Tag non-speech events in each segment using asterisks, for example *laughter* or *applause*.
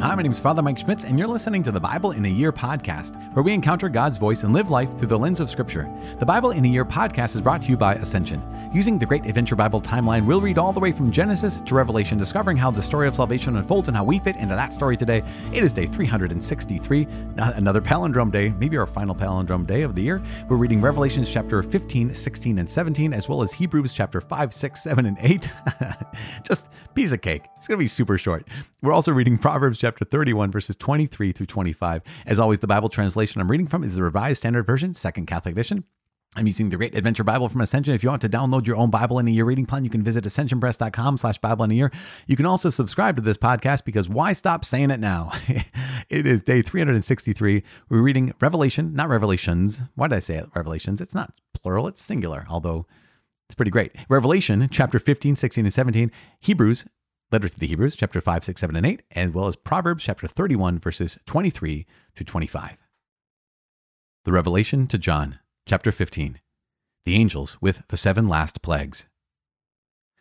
Hi, my name is Father Mike Schmitz, and you're listening to the Bible in a Year podcast, where we encounter God's voice and live life through the lens of Scripture. The Bible in a Year podcast is brought to you by Ascension. Using the Great Adventure Bible timeline, we'll read all the way from Genesis to Revelation, discovering how the story of salvation unfolds and how we fit into that story today. It is day 363, another palindrome day, maybe our final palindrome day of the year. We're reading Revelations chapter 15, 16, and 17, as well as Hebrews chapter 5, 6, 7, and 8. *laughs* Just piece of cake. It's going to be super short. We're also reading Proverbs chapter chapter 31, verses 23 through 25. As always, the Bible translation I'm reading from is the Revised Standard Version, Second Catholic Edition. I'm using the Great Adventure Bible from Ascension. If you want to download your own Bible in a year reading plan, you can visit ascensionpress.com slash Bible in a year. You can also subscribe to this podcast because why stop saying it now? *laughs* it is day 363. We're reading Revelation, not Revelations. Why did I say it? Revelations. It's not plural, it's singular, although it's pretty great. Revelation, chapter 15, 16, and 17. Hebrews, letter to the Hebrews, chapter 5, 6, 7, and 8, as well as Proverbs, chapter 31, verses 23 to 25. The Revelation to John, chapter 15. The angels with the seven last plagues.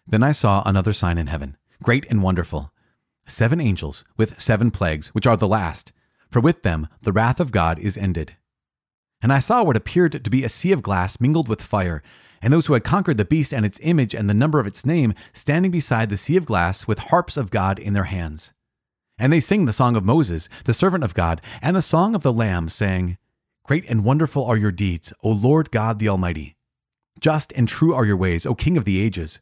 Then I saw another sign in heaven, great and wonderful. Seven angels with seven plagues, which are the last, for with them the wrath of God is ended. And I saw what appeared to be a sea of glass mingled with fire and those who had conquered the beast and its image and the number of its name, standing beside the sea of glass with harps of God in their hands. And they sing the song of Moses, the servant of God, and the song of the Lamb, saying, Great and wonderful are your deeds, O Lord God the Almighty. Just and true are your ways, O King of the ages.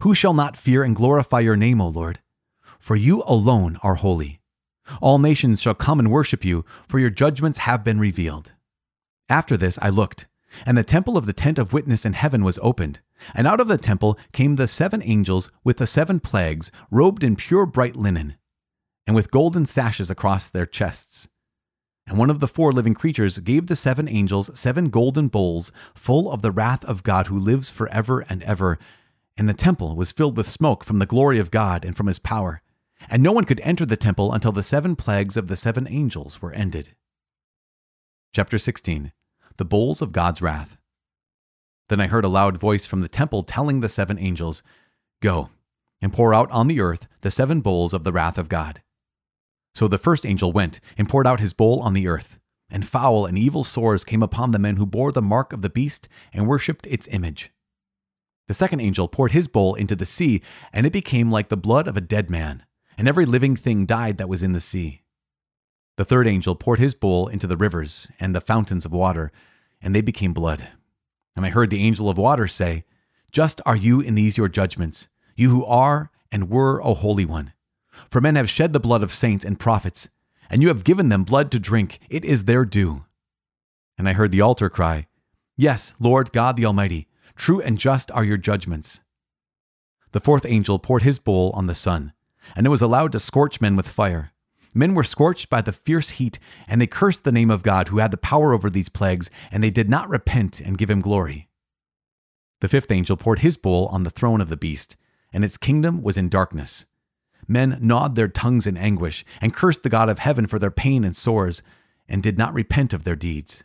Who shall not fear and glorify your name, O Lord? For you alone are holy. All nations shall come and worship you, for your judgments have been revealed. After this I looked and the temple of the tent of witness in heaven was opened. And out of the temple came the seven angels with the seven plagues, robed in pure bright linen, and with golden sashes across their chests. And one of the four living creatures gave the seven angels seven golden bowls full of the wrath of God who lives forever and ever. And the temple was filled with smoke from the glory of God and from his power. And no one could enter the temple until the seven plagues of the seven angels were ended. Chapter 16 the bowls of God's wrath. Then I heard a loud voice from the temple telling the seven angels, Go and pour out on the earth the seven bowls of the wrath of God. So the first angel went and poured out his bowl on the earth, and foul and evil sores came upon the men who bore the mark of the beast and worshipped its image. The second angel poured his bowl into the sea, and it became like the blood of a dead man, and every living thing died that was in the sea. The third angel poured his bowl into the rivers and the fountains of water, and they became blood. And I heard the angel of water say, Just are you in these your judgments, you who are and were, O Holy One. For men have shed the blood of saints and prophets, and you have given them blood to drink. It is their due. And I heard the altar cry, Yes, Lord God the Almighty, true and just are your judgments. The fourth angel poured his bowl on the sun, and it was allowed to scorch men with fire. Men were scorched by the fierce heat, and they cursed the name of God who had the power over these plagues, and they did not repent and give him glory. The fifth angel poured his bowl on the throne of the beast, and its kingdom was in darkness. Men gnawed their tongues in anguish, and cursed the God of heaven for their pain and sores, and did not repent of their deeds.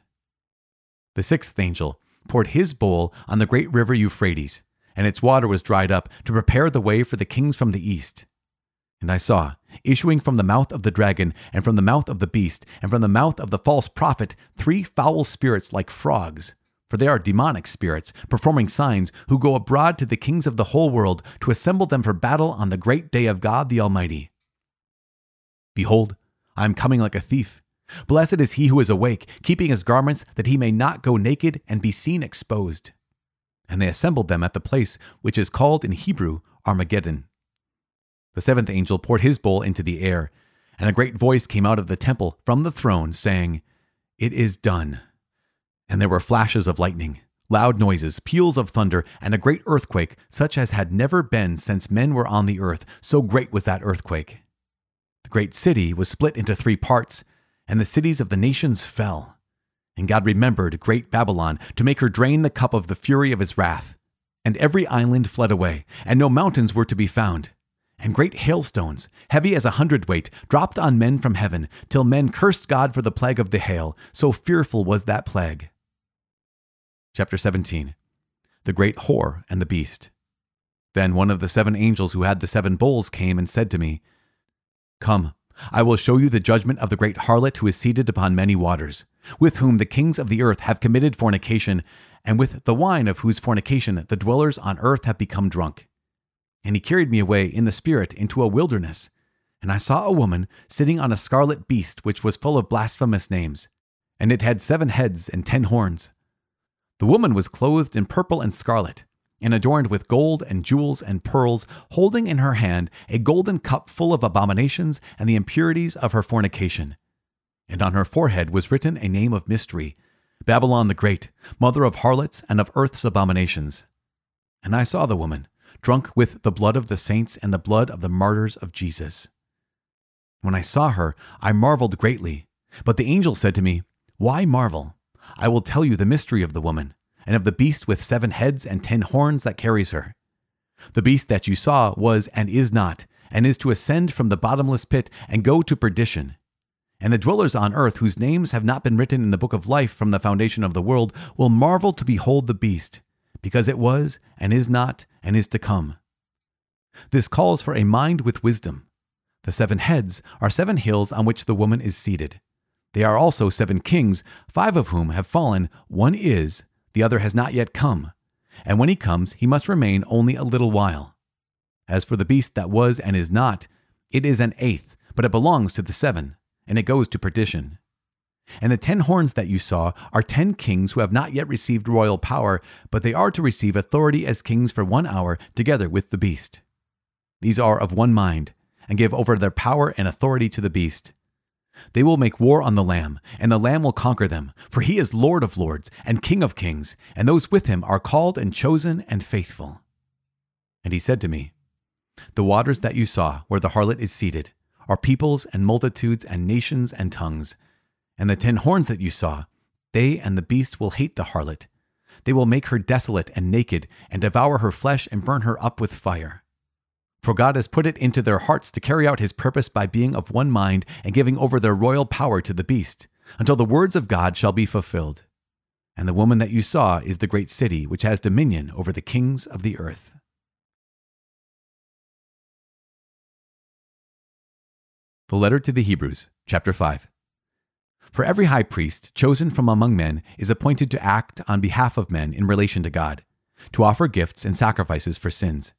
The sixth angel poured his bowl on the great river Euphrates, and its water was dried up to prepare the way for the kings from the east. And I saw, issuing from the mouth of the dragon, and from the mouth of the beast, and from the mouth of the false prophet, three foul spirits like frogs. For they are demonic spirits, performing signs, who go abroad to the kings of the whole world to assemble them for battle on the great day of God the Almighty. Behold, I am coming like a thief. Blessed is he who is awake, keeping his garments, that he may not go naked and be seen exposed. And they assembled them at the place which is called in Hebrew Armageddon. The seventh angel poured his bowl into the air, and a great voice came out of the temple from the throne, saying, It is done. And there were flashes of lightning, loud noises, peals of thunder, and a great earthquake, such as had never been since men were on the earth, so great was that earthquake. The great city was split into three parts, and the cities of the nations fell. And God remembered great Babylon to make her drain the cup of the fury of his wrath. And every island fled away, and no mountains were to be found and great hailstones, heavy as a hundredweight, dropped on men from heaven, till men cursed God for the plague of the hail, so fearful was that plague. Chapter 17 The Great Whore and the Beast. Then one of the seven angels who had the seven bowls came and said to me, Come, I will show you the judgment of the great harlot who is seated upon many waters, with whom the kings of the earth have committed fornication, and with the wine of whose fornication the dwellers on earth have become drunk. And he carried me away in the Spirit into a wilderness. And I saw a woman sitting on a scarlet beast which was full of blasphemous names, and it had seven heads and ten horns. The woman was clothed in purple and scarlet and adorned with gold and jewels and pearls, holding in her hand a golden cup full of abominations and the impurities of her fornication. And on her forehead was written a name of mystery Babylon the Great, mother of harlots and of earth's abominations. And I saw the woman, drunk with the blood of the saints and the blood of the martyrs of Jesus. When I saw her, I marveled greatly. But the angel said to me, Why marvel? I will tell you the mystery of the woman and of the beast with seven heads and ten horns that carries her. The beast that you saw was and is not, and is to ascend from the bottomless pit and go to perdition. And the dwellers on earth, whose names have not been written in the book of life from the foundation of the world, will marvel to behold the beast, because it was, and is not, and is to come. This calls for a mind with wisdom. The seven heads are seven hills on which the woman is seated. They are also seven kings, five of whom have fallen, one is, the other has not yet come, and when he comes, he must remain only a little while. As for the beast that was and is not, it is an eighth, but it belongs to the seven, and it goes to perdition. And the ten horns that you saw are ten kings who have not yet received royal power, but they are to receive authority as kings for one hour together with the beast. These are of one mind, and give over their power and authority to the beast. They will make war on the Lamb, and the Lamb will conquer them, for he is Lord of lords and King of kings, and those with him are called and chosen and faithful. And he said to me, The waters that you saw, where the harlot is seated, are peoples and multitudes and nations and tongues. And the ten horns that you saw, they and the beast will hate the harlot. They will make her desolate and naked, and devour her flesh and burn her up with fire. For God has put it into their hearts to carry out his purpose by being of one mind and giving over their royal power to the beast, until the words of God shall be fulfilled. And the woman that you saw is the great city which has dominion over the kings of the earth. The letter to the Hebrews, chapter 5. For every high priest chosen from among men is appointed to act on behalf of men in relation to God, to offer gifts and sacrifices for sins.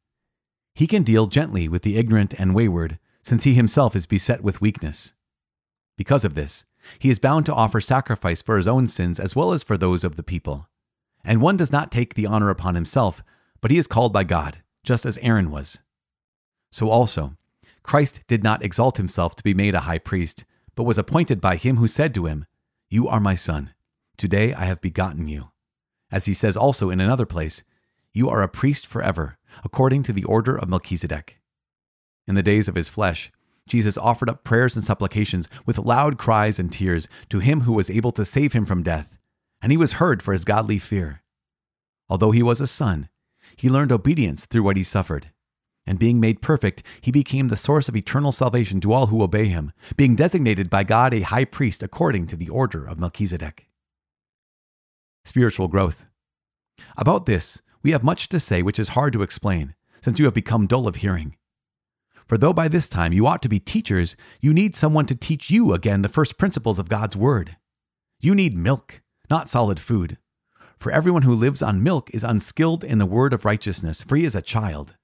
He can deal gently with the ignorant and wayward, since he himself is beset with weakness. Because of this, he is bound to offer sacrifice for his own sins as well as for those of the people. And one does not take the honor upon himself, but he is called by God, just as Aaron was. So also, Christ did not exalt himself to be made a high priest, but was appointed by him who said to him, You are my son. Today I have begotten you. As he says also in another place, You are a priest forever according to the order of Melchizedek. In the days of his flesh, Jesus offered up prayers and supplications with loud cries and tears to him who was able to save him from death, and he was heard for his godly fear. Although he was a son, he learned obedience through what he suffered. And being made perfect, he became the source of eternal salvation to all who obey him, being designated by God a high priest according to the order of Melchizedek. Spiritual growth. About this, we have much to say which is hard to explain, since you have become dull of hearing. For though by this time you ought to be teachers, you need someone to teach you again the first principles of God's Word. You need milk, not solid food. For everyone who lives on milk is unskilled in the word of righteousness, for he is a child.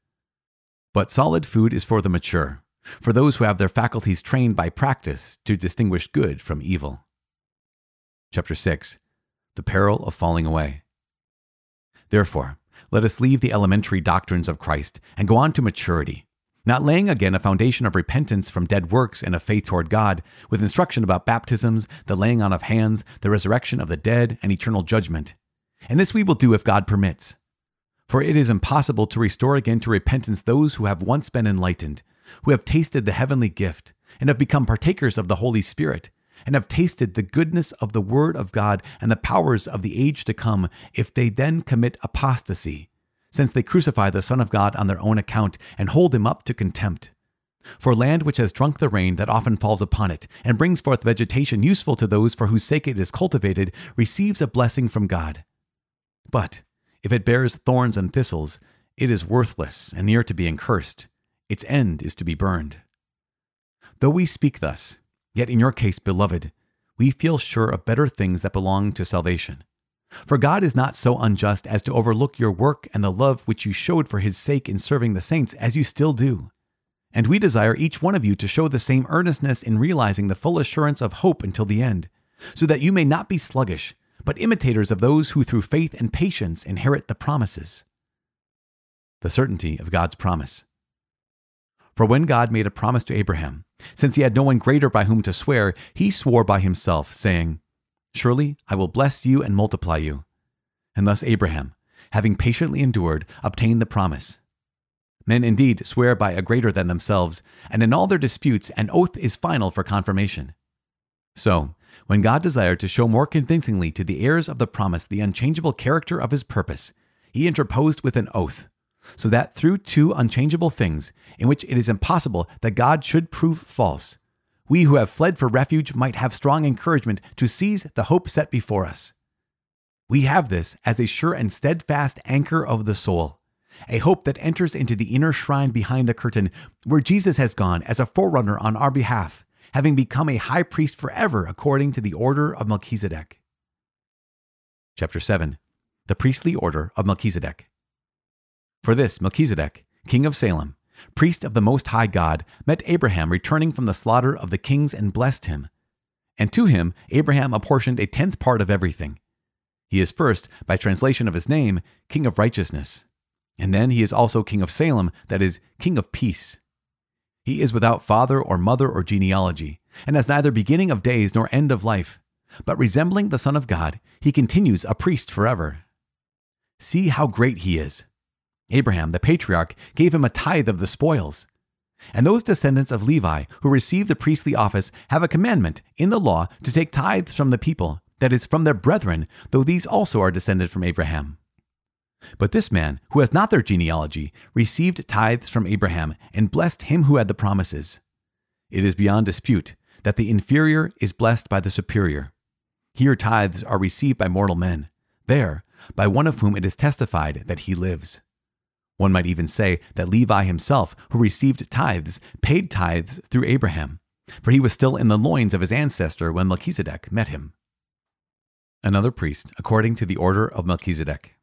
But solid food is for the mature, for those who have their faculties trained by practice to distinguish good from evil. Chapter 6 The Peril of Falling Away. Therefore, let us leave the elementary doctrines of Christ and go on to maturity, not laying again a foundation of repentance from dead works and of faith toward God, with instruction about baptisms, the laying on of hands, the resurrection of the dead, and eternal judgment. And this we will do if God permits. For it is impossible to restore again to repentance those who have once been enlightened, who have tasted the heavenly gift, and have become partakers of the Holy Spirit and have tasted the goodness of the Word of God and the powers of the age to come, if they then commit apostasy, since they crucify the Son of God on their own account and hold him up to contempt. For land which has drunk the rain that often falls upon it, and brings forth vegetation useful to those for whose sake it is cultivated, receives a blessing from God. But if it bears thorns and thistles, it is worthless and near to being cursed. Its end is to be burned. Though we speak thus, yet in your case, beloved, we feel sure of better things that belong to salvation. For God is not so unjust as to overlook your work and the love which you showed for his sake in serving the saints, as you still do. And we desire each one of you to show the same earnestness in realizing the full assurance of hope until the end, so that you may not be sluggish, but imitators of those who through faith and patience inherit the promises. The certainty of God's promise. For when God made a promise to Abraham, since he had no one greater by whom to swear, he swore by himself, saying, Surely I will bless you and multiply you. And thus Abraham, having patiently endured, obtained the promise. Men indeed swear by a greater than themselves, and in all their disputes an oath is final for confirmation. So, when God desired to show more convincingly to the heirs of the promise the unchangeable character of his purpose, he interposed with an oath, so that through two unchangeable things, in which it is impossible that God should prove false, we who have fled for refuge might have strong encouragement to seize the hope set before us. We have this as a sure and steadfast anchor of the soul, a hope that enters into the inner shrine behind the curtain, where Jesus has gone as a forerunner on our behalf, having become a high priest forever according to the order of Melchizedek. Chapter 7 The Priestly Order of Melchizedek. For this, Melchizedek, king of Salem, priest of the Most High God, met Abraham returning from the slaughter of the kings and blessed him. And to him Abraham apportioned a tenth part of everything. He is first, by translation of his name, King of Righteousness. And then he is also King of Salem, that is, King of Peace. He is without father or mother or genealogy, and has neither beginning of days nor end of life. But resembling the Son of God, he continues a priest forever. See how great he is. Abraham, the patriarch, gave him a tithe of the spoils. And those descendants of Levi who receive the priestly office have a commandment in the law to take tithes from the people, that is, from their brethren, though these also are descended from Abraham. But this man, who has not their genealogy, received tithes from Abraham and blessed him who had the promises. It is beyond dispute that the inferior is blessed by the superior. Here tithes are received by mortal men, there, by one of whom it is testified that he lives. One might even say that Levi himself, who received tithes, paid tithes through Abraham, for he was still in the loins of his ancestor when Melchizedek met him. Another priest, according to the order of Melchizedek.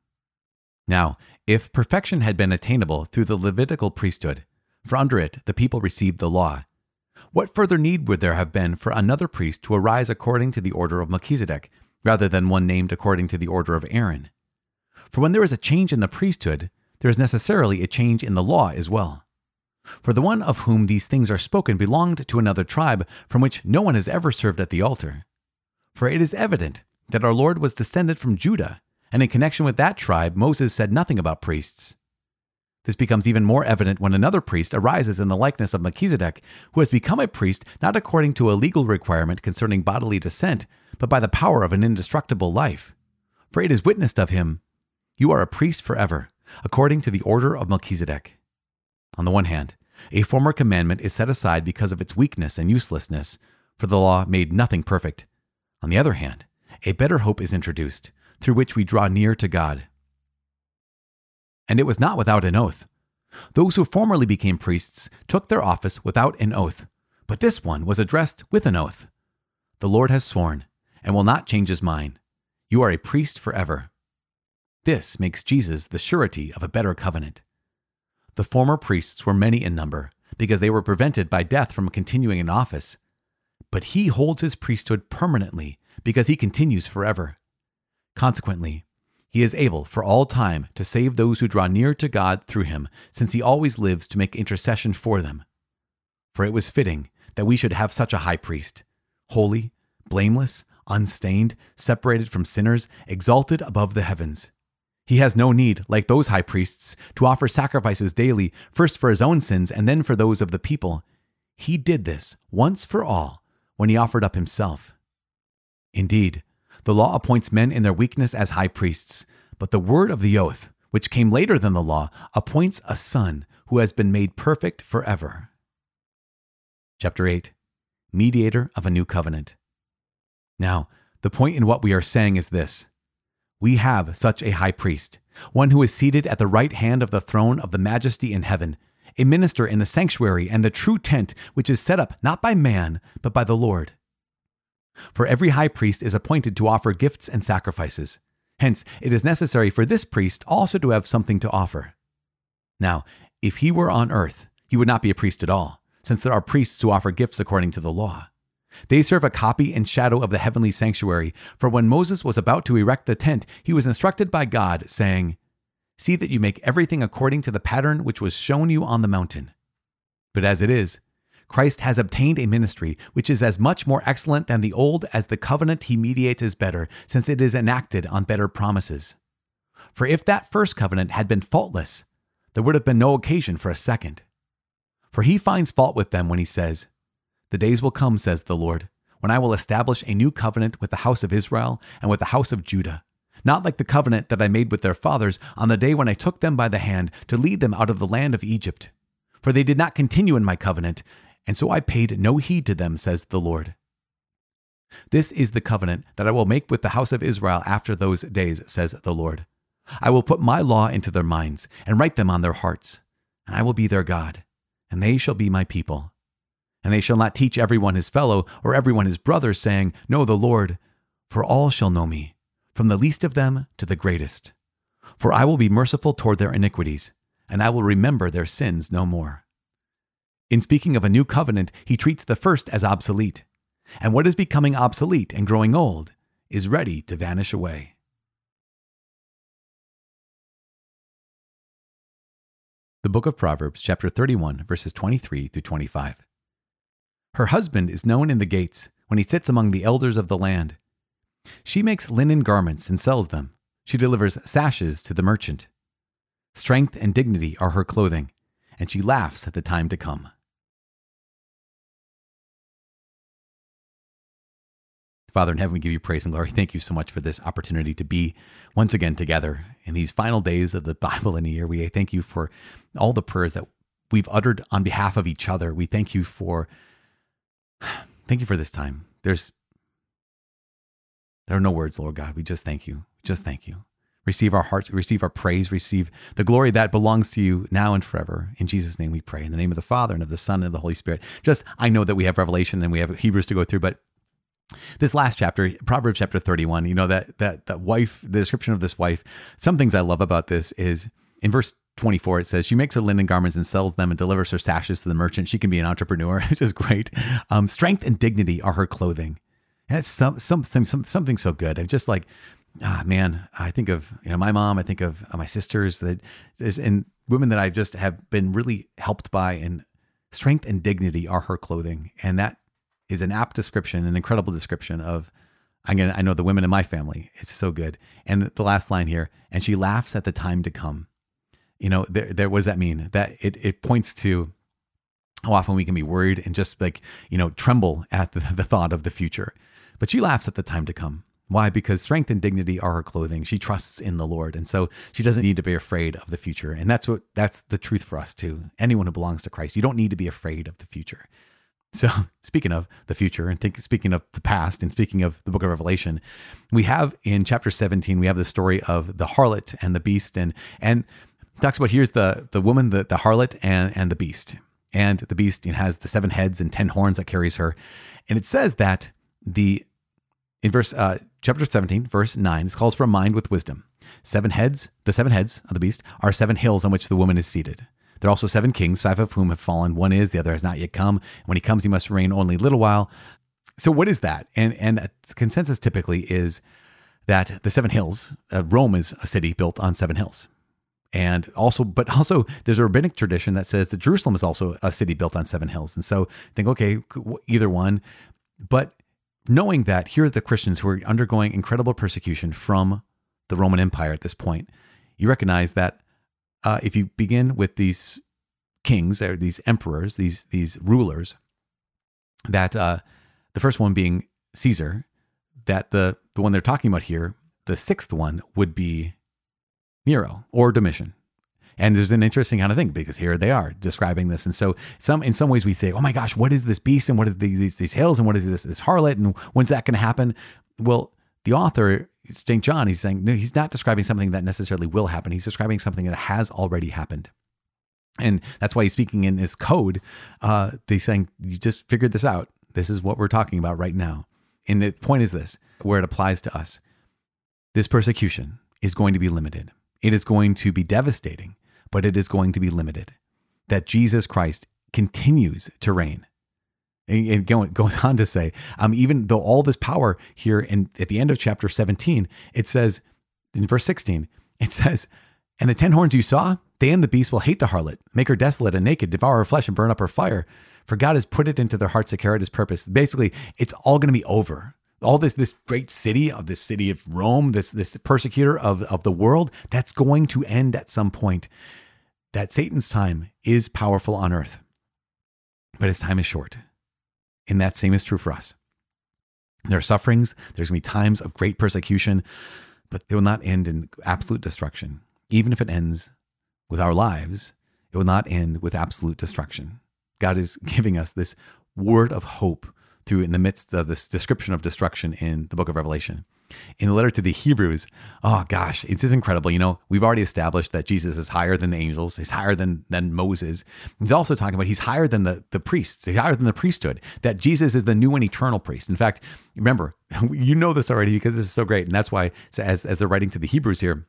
Now, if perfection had been attainable through the Levitical priesthood, for under it the people received the law, what further need would there have been for another priest to arise according to the order of Melchizedek, rather than one named according to the order of Aaron? For when there is a change in the priesthood, there is necessarily a change in the law as well. For the one of whom these things are spoken belonged to another tribe from which no one has ever served at the altar. For it is evident that our Lord was descended from Judah, and in connection with that tribe, Moses said nothing about priests. This becomes even more evident when another priest arises in the likeness of Melchizedek, who has become a priest not according to a legal requirement concerning bodily descent, but by the power of an indestructible life. For it is witnessed of him, You are a priest forever according to the order of Melchizedek. On the one hand, a former commandment is set aside because of its weakness and uselessness, for the law made nothing perfect. On the other hand, a better hope is introduced, through which we draw near to God. And it was not without an oath. Those who formerly became priests took their office without an oath, but this one was addressed with an oath. The Lord has sworn, and will not change his mind. You are a priest forever. This makes Jesus the surety of a better covenant. The former priests were many in number, because they were prevented by death from continuing in office. But he holds his priesthood permanently, because he continues forever. Consequently, he is able for all time to save those who draw near to God through him, since he always lives to make intercession for them. For it was fitting that we should have such a high priest, holy, blameless, unstained, separated from sinners, exalted above the heavens he has no need, like those high priests, to offer sacrifices daily, first for his own sins and then for those of the people. He did this once for all when he offered up himself. Indeed, the law appoints men in their weakness as high priests, but the word of the oath, which came later than the law, appoints a son who has been made perfect forever. Chapter 8 Mediator of a New Covenant. Now, the point in what we are saying is this we have such a high priest, one who is seated at the right hand of the throne of the majesty in heaven, a minister in the sanctuary and the true tent, which is set up not by man, but by the Lord. For every high priest is appointed to offer gifts and sacrifices. Hence, it is necessary for this priest also to have something to offer. Now, if he were on earth, he would not be a priest at all, since there are priests who offer gifts according to the law. They serve a copy and shadow of the heavenly sanctuary, for when Moses was about to erect the tent, he was instructed by God, saying, See that you make everything according to the pattern which was shown you on the mountain. But as it is, Christ has obtained a ministry which is as much more excellent than the old as the covenant he mediates is better, since it is enacted on better promises. For if that first covenant had been faultless, there would have been no occasion for a second. For he finds fault with them when he says, The days will come, says the Lord, when I will establish a new covenant with the house of Israel and with the house of Judah, not like the covenant that I made with their fathers on the day when I took them by the hand to lead them out of the land of Egypt. For they did not continue in my covenant, and so I paid no heed to them, says the Lord. This is the covenant that I will make with the house of Israel after those days, says the Lord. I will put my law into their minds and write them on their hearts, and I will be their God, and they shall be my people. And they shall not teach everyone his fellow or everyone his brother, saying, Know the Lord, for all shall know me, from the least of them to the greatest. For I will be merciful toward their iniquities, and I will remember their sins no more. In speaking of a new covenant, he treats the first as obsolete, and what is becoming obsolete and growing old is ready to vanish away. The book of Proverbs, chapter 31, verses 23 through 25. Her husband is known in the gates when he sits among the elders of the land. She makes linen garments and sells them. She delivers sashes to the merchant. Strength and dignity are her clothing, and she laughs at the time to come. Father in heaven, we give you praise and glory. Thank you so much for this opportunity to be once again together in these final days of the Bible in a year. We thank you for all the prayers that we've uttered on behalf of each other. We thank you for *sighs* thank you for this time. There's there are no words, Lord God. We just thank you. Just thank you. Receive our hearts, receive our praise, receive the glory that belongs to you now and forever. In Jesus' name we pray. In the name of the Father and of the Son and of the Holy Spirit. Just I know that we have Revelation and we have Hebrews to go through, but this last chapter proverbs chapter 31 you know that that that wife the description of this wife some things i love about this is in verse 24 it says she makes her linen garments and sells them and delivers her sashes to the merchant. She can be an entrepreneur *laughs* which is great. Um, strength and dignity are her clothing. It's some, something some, something so good. I'm just like ah man i think of you know my mom i think of my sisters that is and women that i just have been really helped by and strength and dignity are her clothing. And that is an apt description, an incredible description of I'm gonna I know the women in my family. It's so good. And the last line here, and she laughs at the time to come. You know, there there what does that mean? That it it points to how often we can be worried and just like, you know, tremble at the, the thought of the future. But she laughs at the time to come. Why? Because strength and dignity are her clothing. She trusts in the Lord. And so she doesn't need to be afraid of the future. And that's what that's the truth for us too. Anyone who belongs to Christ, you don't need to be afraid of the future. So, *laughs* speaking of the future and think, speaking of the past and speaking of the book of Revelation, we have in chapter 17, we have the story of the harlot and the beast. And, and talks about here's the, the woman, the, the harlot and, and the beast. And the beast you know, has the seven heads and 10 horns that carries her. And it says that the, in verse, uh, chapter 17, verse 9, it calls for a mind with wisdom. Seven heads, the seven heads of the beast are seven hills on which the woman is seated. There are also seven kings, five of whom have fallen. One is, the other has not yet come. When he comes, he must reign only a little while. So, what is that? And and consensus typically is that the seven hills. Uh, Rome is a city built on seven hills, and also, but also, there's a rabbinic tradition that says that Jerusalem is also a city built on seven hills. And so, think, okay, either one, but knowing that here are the Christians who are undergoing incredible persecution from the Roman Empire at this point, you recognize that uh, if you begin with these kings or these emperors, these these rulers, that uh, the first one being Caesar, that the the one they're talking about here, the sixth one would be Nero or Domitian. And there's an interesting kind of thing because here they are describing this, and so some in some ways we think, oh my gosh, what is this beast and what are these these hills and what is this this harlot and when's that going to happen? Well, the author St. John, he's saying no, he's not describing something that necessarily will happen. He's describing something that has already happened. And that's why he's speaking in this code. Uh, they're saying, you just figured this out. This is what we're talking about right now. And the point is this where it applies to us this persecution is going to be limited. It is going to be devastating, but it is going to be limited. That Jesus Christ continues to reign. And it *laughs* goes on to say, um, even though all this power here in at the end of chapter 17, it says in verse 16, it says, And the ten horns you saw, they and the beast will hate the harlot, make her desolate and naked, devour her flesh, and burn up her fire. For God has put it into their hearts to carry out his purpose. Basically, it's all going to be over. All this this great city of this city of Rome, this this persecutor of, of the world, that's going to end at some point. That Satan's time is powerful on earth, but his time is short. And that same is true for us. There are sufferings, there's going to be times of great persecution, but they will not end in absolute destruction. Even if it ends with our lives, it will not end with absolute destruction. God is *laughs* giving us this word of hope through in the midst of this description of destruction in the book of Revelation. In the letter to the Hebrews, oh gosh, it's just incredible. You know, we've already established that Jesus is higher than the angels, he's higher than, than Moses. He's also talking about he's higher than the, the priests, he's higher than the priesthood, that Jesus is the new and eternal priest. In fact, remember, *laughs* you know this already because this is so great. And that's why, so as, as they're writing to the Hebrews here,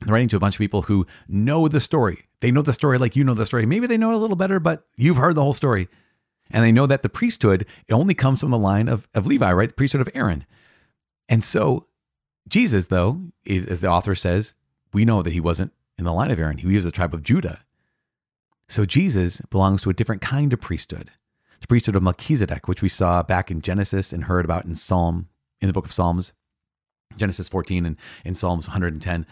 they're writing to a bunch of people who know the story. They know the story like you know the story. Maybe they know it a little better, but you've heard the whole story. And they know that the priesthood it only comes from the line of, of Levi, right? The priesthood of Aaron. And so Jesus, though, is as the author says, we know that he wasn't in the line of Aaron. He was the tribe of Judah. So Jesus belongs to a different kind of priesthood, the priesthood of Melchizedek, which we saw back in Genesis and heard about in Psalm, in the book of Psalms, Genesis 14 and in Psalms 110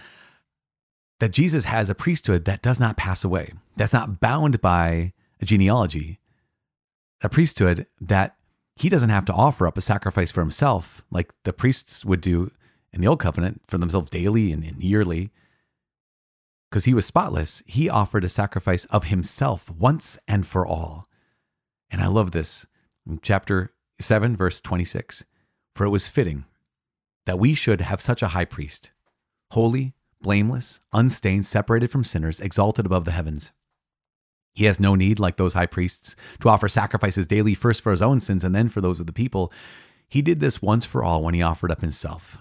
that Jesus has a priesthood that does not pass away, that's not bound by a genealogy, a priesthood that he doesn't have to offer up a sacrifice for himself like the priests would do in the old covenant for themselves daily and, and yearly. Because he was spotless, he offered a sacrifice of himself once and for all. And I love this. In chapter 7, verse 26 For it was fitting that we should have such a high priest, holy, blameless, unstained, separated from sinners, exalted above the heavens. He has no need, like those high priests, to offer sacrifices daily, first for his own sins and then for those of the people. He did this once for all when he offered up himself.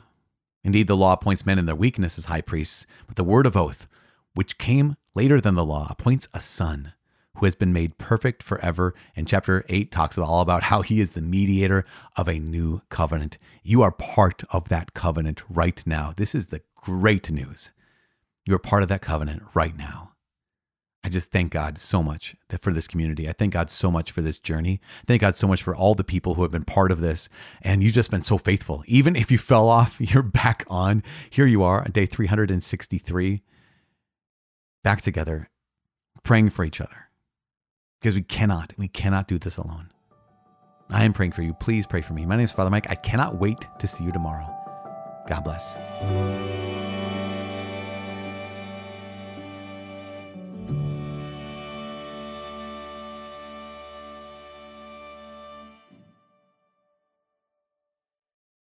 Indeed, the law appoints men in their weakness as high priests, but the word of oath, which came later than the law, appoints a son who has been made perfect forever. And chapter 8 talks all about how he is the mediator of a new covenant. You are part of that covenant right now. This is the great news. You're part of that covenant right now. I just thank God so much for this community. I thank God so much for this journey. Thank God so much for all the people who have been part of this. And you've just been so faithful. Even if you fell off, *laughs* you're back on. Here you are day 363, back together, praying for each other. Because we cannot, we cannot do this alone. I am praying for you. Please pray for me. My name is Father Mike. I cannot wait to see you tomorrow. God bless.